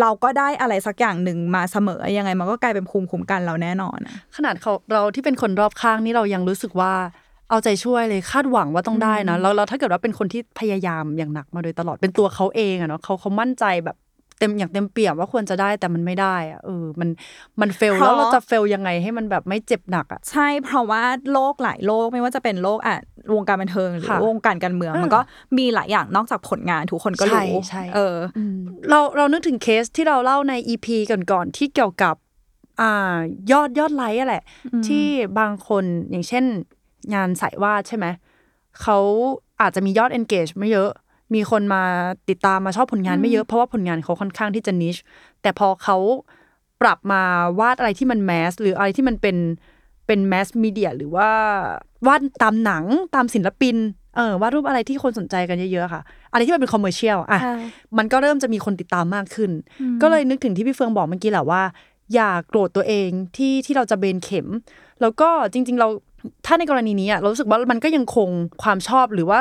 เราก็ได้อะไรสักอย่างหนึ่งมาเสมอยังไงมันก็กลายเป็นภูมิคุ้มกันเราแน่นอนอะขนาดเขาเราที่เป็นคนรอบข้างนี่เรายังรู้สึกว่าเอาใจช่วยเลยคาดหวังว่าต้องได้นะแล้วแล้วถ้าเกิดว่าเป็นคนที่พยายามอย่างหนักมาโดยตลอดเป็นตัวเขาเองอะเนาะเขาเขามั่นใจแบบ เต็มอย่างเต็มเปี่ยมว่าควรจะได้แต่มันไม่ได้อะเออมันมันเฟลแล้วเราจะเฟลยังไงให้มันแบบไม่เจ็บหนักอะใช่เพราะว่าโลกหลายโลกไม่ว่าจะเป็นโลกอะวงการบันเทิงหรือค่ะวงการการเมืองอ่ามัมันก็มีหลายอย่างนอกจากผลงานทุกคนก็รู้ใช่ใช่เออ เราเรานึกถึงเคสที่เราเล่าในอีพีก่อนๆที่เกี่ยวกับอ่ายอดยอดไลค์อะแหละ ที่บางคนอย่างเช่น งานสายวาดใช่ไหมเขาอาจจะมียอด engage ไม่เยอะ มีคนมาติดตามมาชอบผลงานไม่เยอะเพราะว่าผลงานเขาค่อนข้างที่จะ niche แต่พอเขาปรับมาวาดอะไรที่มัน mass หรืออะไรที่มันเป็นเป็น mass media หรือว่าวาดตามหนังตามศิลปินเออวาดรูปอะไรที่คนสนใจกันเยอะๆค่ะ อะไรที่มันเป็น commercial อะอ่ามันก็เริ่มจะมีคนติดตามมากขึ้น ก็เลยนึกถึงที่พี่เฟืองบอกเมื่อกี้แหละว่า อย่าโกรธตัวเองที่ที่เราจะเบนเข็ม แล้วก็จริง ๆ เรา ถ้าในกรณีนี้อะเรารู้สึกว่ามันก็ยังคงความชอบหรือว่า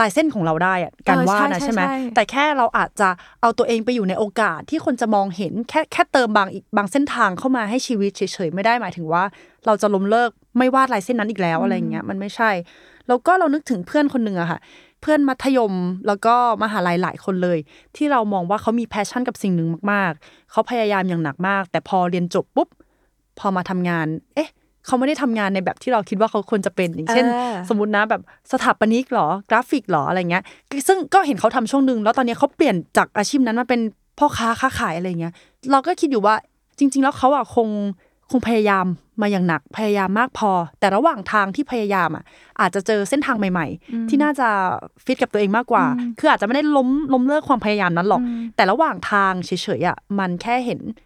ลายเส้นของเราได้อะการเออวาดใช่นะใช่ใช่ไหมใช่แต่แค่เราอาจจะเอาตัวเองไปอยู่ในโอกาสที่คนจะมองเห็นแค่แค่เติมบางอีกบางเส้นทางเข้ามาให้ชีวิตเฉยๆไม่ได้หมายถึงว่า เราจะล้มเลิกไม่วาดลายเส้นนั้นอีกแล้วอะไรอย่างเงี้ยมันไม่ใช่ แล้วก็เรานึกถึงเพื่อนคนหนึ่งอะค่ะ เพื่อนมัธยมแล้วก็มหาลัยหลายคนเลย ที่เรามองว่าเขามี passion กับสิ่งหนึ่งมาก ๆเขาพยายามอย่างหนักมาก แต่พอเรียนจบปุ๊บพอมาทำงาน เอ๊ะ เขาไม่ได้ทำงานในแบบที่เราคิดว่าเขาควรจะเป็นอย่างเช่นเออสมมตินะแบบสถาปนิกเหรอกราฟิกเหรออะไรเงี้ย ซึ่งก็เห็นเขาทำช่วงหนึ่งแล้วตอนนี้เขาเปลี่ยนจากอาชีพนั้นมาเป็นพ่อค้าค้าขายอะไรเงี้ย เราก็คิดอยู่ว่าจริง ๆ แล้วเขาอะคงคงพยายามมาอย่างหนักพยายามมากพอ แต่ระหว่างทางที่พยายามอะอาจจะเจอเส้นทางใหม่ ๆ ที่น่าจะฟิตกับตัวเองมากกว่า คืออาจจะไม่ได้ล้มล้มเลิกความพยายามนั้นหรอก แต่ระหว่างทางเฉยๆอะมันแค่เห็นเอ่อ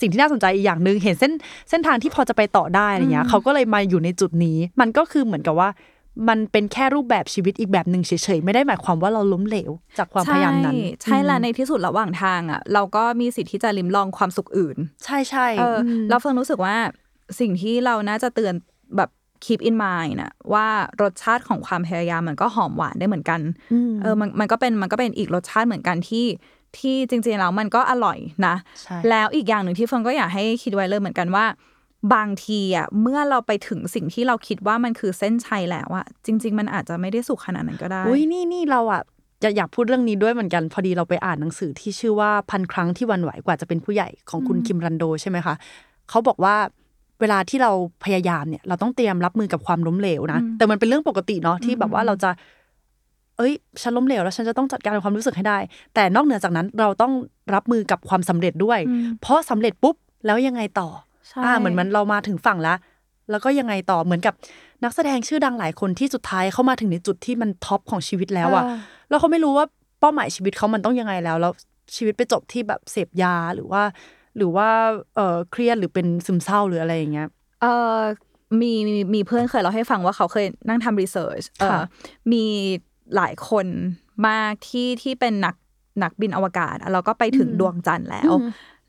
สิ่งที่น่าสนใจอีกอย่างหนึ่งเห็นเส้นเส้นทางที่พอจะไปต่อได้อะไรเงี้ยเขาก็เลยมาอยู่ในจุดนี้ มันก็คือเหมือนกับว่า มันเป็นแค่รูปแบบชีวิตอีกแบบหนึ่งเฉยๆไม่ได้หมายความว่าเราล้มเหลว จากความพยายามนั้นใช่ใช่และในที่สุดระหว่างทางอะ เราก็มีสิทธิ์ที่จะลิมลองความสุขอื่น ใช่ใช่เอออมแล้วเฟิร์นรู้สึกว่าสิ่งที่เราน่าจะเตือนแบบ keep in mind นะว่ารสชาติของความพยายามมันก็หอมหวานได้เหมือนกันอืมเออมันมันก็เป็นมันก็เป็นอีกรสชาติเหมือนกันที่ ที่จริงๆแล้วมันก็อร่อยนะใช่แล้วอีกอย่างหนึ่งที่เฟิร์นก็อยากให้คิดไว้เลยเหมือนกันว่า บางทีอะเมื่อเราไปถึงสิ่งที่เราคิดว่ามันคือเส้นชัยแล้วอะจริง ๆ มันอาจจะไม่ได้สุขขนาดนั้นก็ได้อุ้ยนี่นี่เราอะจะอยากพูดเรื่องนี้ด้วยเหมือนกัน พอดีเราไปอ่านหนังสือที่ชื่อว่าพันครั้งที่หวันไหวกว่าจะเป็นผู้ใหญ่ของคุณคิมรันโดใช่ไหมคะเขาบอกว่าเวลาที่เราพยายามเนี่ย เราต้องเตรียมรับมือกับความล้มเหลวนะแต่มันเป็นเรื่องปกติเนาะที่แบบว่าเราจะ เอ้ย ฉันล้มเหลวแล้วฉันจะต้องจัดการกับความรู้สึกให้ได้ แต่นอกเหนือจากนั้นเราต้องรับมือกับความสำเร็จด้วยอืมเพราะสำเร็จปุ๊บแล้วยังไงต่อใช่อ่าเหมือนมันเรามาถึงฝั่งแล้วแล้วก็ยังไงต่อเหมือนกับนักแสดงชื่อดังหลายคนที่สุดท้ายเขามาถึงในจุดที่มันท็อปของชีวิตแล้วอะเออแล้วเขาไม่รู้ว่าเป้าหมายชีวิตเขามันต้องยังไงแล้ว แล้วชีวิตไปจบที่แบบเสพยาหรือว่า หรือว่าเออเครียดหรือเป็นซึมเศร้าหรืออะไรอย่างเงี้ยเออมีมีมีเพื่อนเคยเล่าให้ฟังว่าเขาเคยนั่งทำ research เออค่ะมี หลายคนมากที่ที่เป็นนักนักบินอวกาศแล้วก็ไปถึงดวงจันทร์แล้ว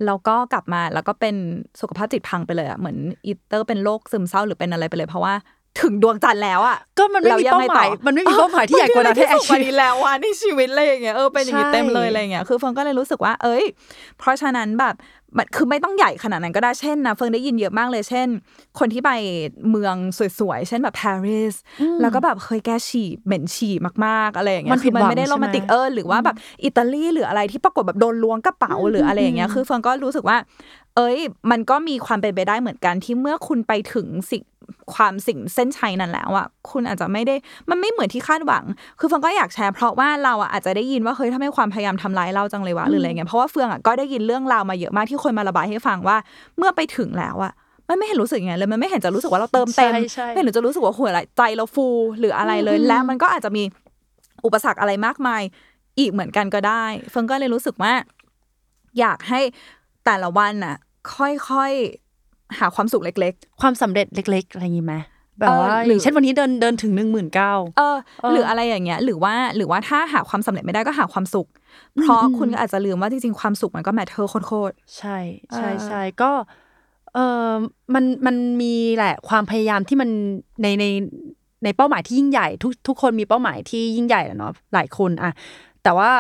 แล้วก็กลับมาแล้วก็เป็นสุขภาพจิตพังไปเลยอะเหมือน either เป็นโรคซึมเศร้าหรือเป็นอะไรไปเลย เพราะว่าถึงดวงจันทร์แล้วอะก็มันไม่มีแล้วยังไงเป้าหมายต่อมันไม่มีเป้าหมายที่ใหญ่กว่านั้นที่ให้สุดกว่า achieve นี้แล้วอะในชีวิตอะไรอย่างเงี้ยเออเป็นอย่างนี้ใช่เต็มเลยอะไรอย่างเงี้ยคือเฟืองก็เลยรู้สึกว่า เอ้ย เพราะฉะนั้นแบบ มันคือไม่ต้องใหญ่ขนาดนั้นก็ได้เช่นนะเฟืองได้ยินเยอะมากเลยเช่น คนที่ไปเมืองสวยๆ เช่นแบบปารีสแล้วก็แบบเคยแกฉี่เหม็นฉี่มากๆอะไรอย่างเงี้ยมันคือมันไม่ได้ผิดหวังโรแมนติกใช่ไหมเออหรือว่าแบบอิตาลีหรืออะไรที่ปรากฏแบบโดนล้วงกระเป๋าหรืออะไรอย่างเงี้ยคือเฟืองก็รู้สึกว่า เอ้ย มันก็มีความเป็นไปได้เหมือนกันที่เมื่อคุณไปถึงสิ่ง ความสิ่งเส้นชัยนั้นแล้วอะคุณอาจจะไม่ได้มันไม่เหมือนที่คาดหวัง คือเฟืองก็อยากแชร์เพราะว่าเราอะอาจจะได้ยินว่าเฮ้ยทำไมความพยายามทำร้ายเราจังเลยวะหรืออะไรเงี้ยเพราะว่าเฟืองอะก็ได้ยินเรื่องราวมาเยอะมากที่คนมาระบายให้ฟังว่าเมื่อไปถึงแล้วอะมันไม่เห็นรู้สึกยังไงเลยมันไม่เห็นจะรู้สึกว่าเราเติมเต็มใช่ใช่ไม่เห็นจะรู้สึกว่าหัวใจเราฟูหรืออะไรเลย และมันก็อาจจะมีอุปสรรคอะไรมากมาย อีกเหมือนกันก็ได้ เฟิร์นก็เลยรู้สึกว่า อยากให้แต่ละวันน่ะ ค่อยๆ หาความสุขเล็กความสำเร็จเล็ก ๆ อะไรอย่างงี้ไหมแบบเออว่าหรืออย่างเช่นวันนี้เดินเดินถึงหนึ่งหมื่นเก้าๆเออเออหรืออะไรอย่างเงี้ย หรือว่าหรือว่าถ้าหาความสำเร็จไม่ได้ก็หาความสุข เพราะคุณก็อาจจะลืมว่าจริงๆความสุขมันก็ matter โคตรใช่ใช่เออใช่ก็เออมันมันมีแหละความพยายามที่มันในในในเป้าหมายที่ยิ่งใหญ่ทุกทุกคนมีเป้าหมายที่ยิ่งใหญ่แหละเนาะหลายคนอะแต่ว่า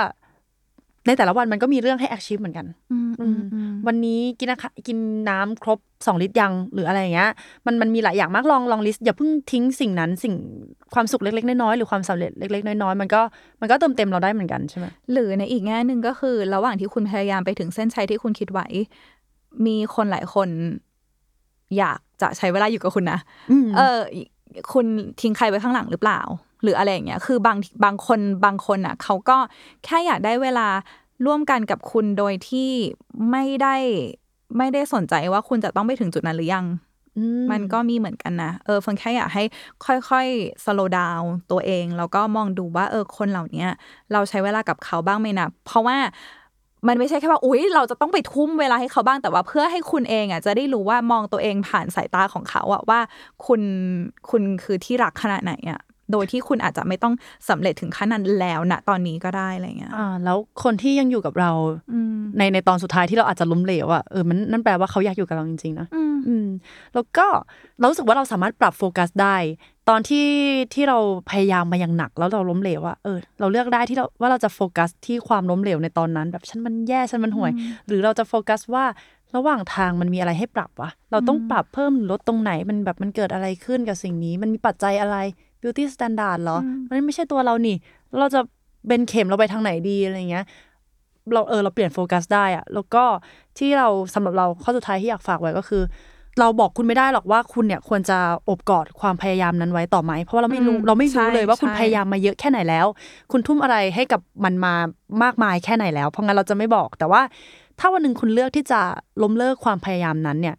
ในแต่ละวันมันก็มีเรื่องให้ achieve เหมือนกันๆอืมอืมอืมวันนี้กินนะคะกินน้ำครบสองลิตรยังหรืออะไรอย่างเงี้ย มันมันมีหลายอย่างมากลองลอง list อย่าเพิ่งทิ้งสิ่งนั้นสิ่งความสุขเล็กๆน้อยๆหรือความสำเร็จเล็กๆน้อยๆมันก็มันก็เติมเต็มเราได้เหมือนกันใช่ไหมหรือในอีกแง่หนึ่งก็คือ ระหว่างที่คุณพยายามไปถึงเส้นชัยที่คุณคิดไว้ มีคนหลายคน อยากจะใช้เวลาอยู่กับคุณนะมเออ คุณทิ้งใครไว้ข้างหลังหรือเปล่า หรืออะไรอย่างเงี้ย คือบางบางคนบางคนอะเขาก็แค่อยากได้เวลาร่วมกันกับคุณโดยที่ไม่ได้ไม่ได้สนใจว่าคุณจะต้องไปถึงจุดนั้นหรือยัง มันก็มีเหมือนกันนะ เออเฟิร์นแค่อยากให้ค่อยๆ slow down ตัวเอง แล้วก็มองดูว่าเออคนเหล่านี้เราใช้เวลากับเขาบ้างไหมนะเพราะว่ามันไม่ใช่แค่ว่าอุ๊ย เราจะต้องไปทุ่มเวลาให้เขาบ้างแต่ว่าเพื่อให้คุณเองอะจะได้รู้ว่ามองตัวเองผ่านสายตาของเขาอะว่า คุณคุณคือที่รักขนาดไหนอะ โดยที่คุณอาจจะไม่ต้องสำเร็จถึงขั้นนั้นแล้วนะตอนนี้ก็ได้อะไรเงี้ยอ่าแล้วคนที่ยังอยู่กับเราอืมในในตอนสุดท้ายที่เราอาจจะล้มเหลวอะเออมันนั่นแปลว่าเขาอยากอยู่กับเราจริงๆนะอืมอืมแล้วก็เรารู้สึกว่าเราสามารถปรับโฟกัสได้ ตอนที่ที่เราพยายามมาอย่างหนัก แล้วเราล้มเหลวอะเออเราเลือกได้ที่เราว่าเราจะโฟกัสที่ความล้มเหลวในตอนนั้นแบบฉันมันแย่ฉันมันห่วย หรือเราจะโฟกัสว่าระหว่างทางมันมีอะไรให้ปรับวะ เราต้องปรับเพิ่มหรือลดตรงไหน มันแบบมันเกิดอะไรขึ้นกับสิ่งนี้ มันมีปัจจัยอะไร beauty standard เหรอ มันไม่ใช่ตัวเรานี่แล้วเราจะเบนเข็มเราไปทางไหนดีอะไรเงี้ย เราเออเราเปลี่ยนโฟกัสได้อะแล้วก็ที่เราสำหรับเราข้อสุดท้ายที่อยากฝากไว้ก็คือ เราบอกคุณไม่ได้หรอกว่าคุณเนี่ยควรจะอบกอดความพยายามนั้นไว้ต่อไหม เพราะว่าเราไม่รู้อืมเราไม่รู้ใช่เลยว่าคุณใช่พยายามมาเยอะแค่ไหนแล้ว คุณทุ่มอะไรให้กับมันมามากมายแค่ไหนแล้ว เพราะงั้นเราจะไม่บอกแต่ว่า ถ้าวันหนึ่งคุณเลือกที่จะล้มเลิกความพยายามนั้นเนี่ย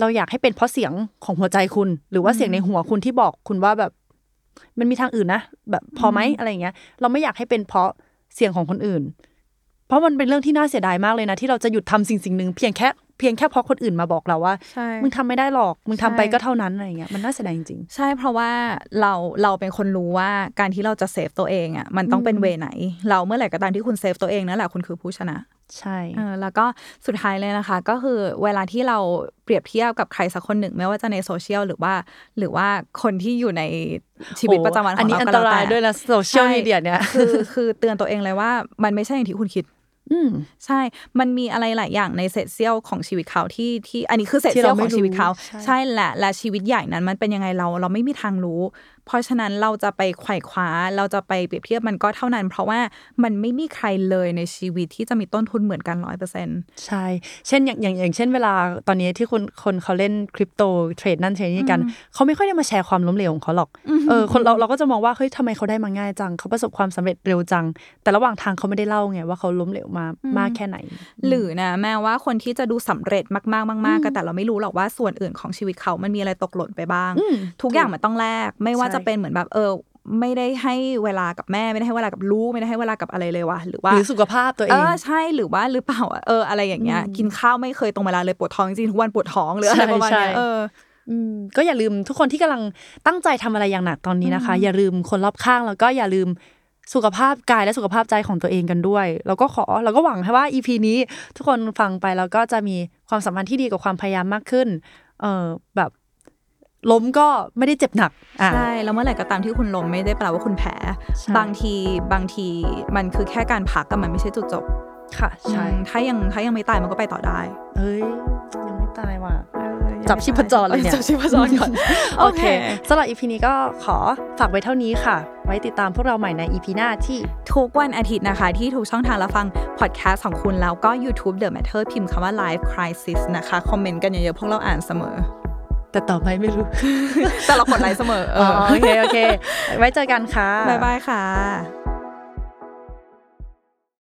เราอยากให้เป็นเพราะเสียงของหัวใจคุณ หรือว่าเสียงในหัวคุณที่บอกคุณว่าแบบ มันมีทางอื่นนะแบบพอไหมอะไรอย่างเงี้ย เราไม่อยากให้เป็นเพราะเสียงของคนอื่น เพราะมันเป็นเรื่องที่น่าเสียดายมากเลยนะ ที่เราจะหยุดทำสิ่งสิ่งหนึ่งเพียงแค่ เพียงแค่เพราะคนอื่นมาบอกเราว่าใช่มึงทำไม่ได้หรอก มึงทำไปใช่ก็เท่านั้นอะไรเงี้ยมันน่าเสียดายจริงใช่เพราะว่าเราเราเป็นคนรู้ว่าการที่เราจะ save ตัวเองอะมันต้องเป็น way ไหน เราเมื่อไหร่ก็ตามที่คุณ save ตัวเองนั่นแหละคุณคือผู้ชนะๆใช่เออแล้วก็สุดท้ายเลยนะคะ ก็คือเวลาที่เราเปรียบเทียบกับใครสักคนหนึ่งไม่ว่าจะในโซเชียลหรือว่า หรือว่าคนที่อยู่ในชีวิตประจำวันขอัอนงนี้เราอันก็ตแล้วราแต่ยด้วยนะโซเชียลใช่มีเดียเนี่ยคือคือเตือนตัวเองเลยว่ามันไม่ใช่อย่างที่คุณคิด อืมใช่ มันมีอะไรหลายอย่างในเศษเสี้ยวของชีวิตเขาที่ที่อันนี้คือเศษที่เสี้ยเราวไม่ของชีวิตเขารู้ใช่ใช่แหละและชีวิตใหญ่นั้นมันเป็นยังไงเราเราไม่มีทางรู้เพราะฉะนั้นเราจะไปไขว่คว้า เราจะไปเปรียบเทียบมันก็เท่านั้น เพราะว่ามันไม่มีใครเลยในชีวิตที่จะมีต้นทุนเหมือนกันร้อยเปอร์เซ็นต์ใช่ เช่นอย่างอย่างอย่างเช่นเวลาตอนนี้ที่คนคนเขาเล่นคริปโตเทรดนั่นเทรดนี่กัน เขาไม่ค่อยได้มาแชร์ความล้มเหลวของเขาหรอกเออคนเราเราก็จะมองว่าเฮ้ยทำไมเขาได้มาง่ายจัง เขาประสบความสำเร็จเร็วจัง แต่ระหว่างทางเขาไม่ได้เล่าไงว่าเขาล้มเหลวมามากแค่ไหน หรือนะแม้ว่าคนที่จะดูสำเร็จมากๆมากๆก็แต่เราไม่รู้หรอกว่าส่วนอื่นของชีวิตเขามันมีอะไรตกหล่นไปบ้างอืมทุกอย่างมันต้องแลกไม่ว่าใช่จะเป็นเหมือนแบบเออไม่ได้ให้เวลากับแม่ไม่ได้ให้เวลากับลูกไม่ได้ให้เวลากับอะไรเลยวะหรือว่าหรือสุขภาพตัวเอเองอใช่หรือว่าหรือเปล่าอะเอออะไรอย่างเงี้ยกินข้าวไม่เคยตรงเวลาเลยปวดท้องจริงๆทุกวันปวดท้องหรืออะไรใช่ประมาณเนี้ยใช่เอออืมก็อย่าลืมทุกคนที่กำลังตั้งใจทำอะไรอย่างหนักตอนนี้นะคะ อย่าลืมคนรอบข้างแล้วก็อย่าลืมสุขภาพกายและสุขภาพใจของตัวเองกันด้วยแล้วก็ขอเราก็หวังให้ว่า EP นี้ทุกคนฟังไปแล้วก็จะมีความสัมพันธ์ที่ดีกับความพยายามมากขึ้น เออแบบ ล้มก็ไม่ได้เจ็บหนักอะใช่แล้วเมื่อไหร่ก็ตามที่คุณล้มไม่ได้แปลว่าคุณแพ้ใช่บางทีบางทีมันคือแค่การพักกับมันไม่ใช่จุดจบ ค่ะ ใช่อืมถ้ายังถ้ายังไม่ตายมันก็ไปต่อได้ เอ้ยยังไม่ตายว่ะเออยังจับชีพจรเลยเนี่ยจับชีพจรก่อน โอเคสำหรับ EP นี้ก็ขอฝากไว้เท่านี้ค่ะ ไว้ติดตามพวกเราใหม่ใน EP หน้าที่ทุกวันอาทิตย์นะคะ ที่ทุกช่องทางรับฟังพอดแคสต์ของคุณแล้วก็ YouTube The Matter พิมพ์คำว่า Live Crisis นะคะ คอมเมนต์กันเยอะๆพวกเราอ่านเสมอ แต่ต่อไปไม่รู้ แต่เรากดไลค์เสมอเออ๋ออโอเคโอเค ไว้เจอกันค่ะ บ๊ายบายค่ะ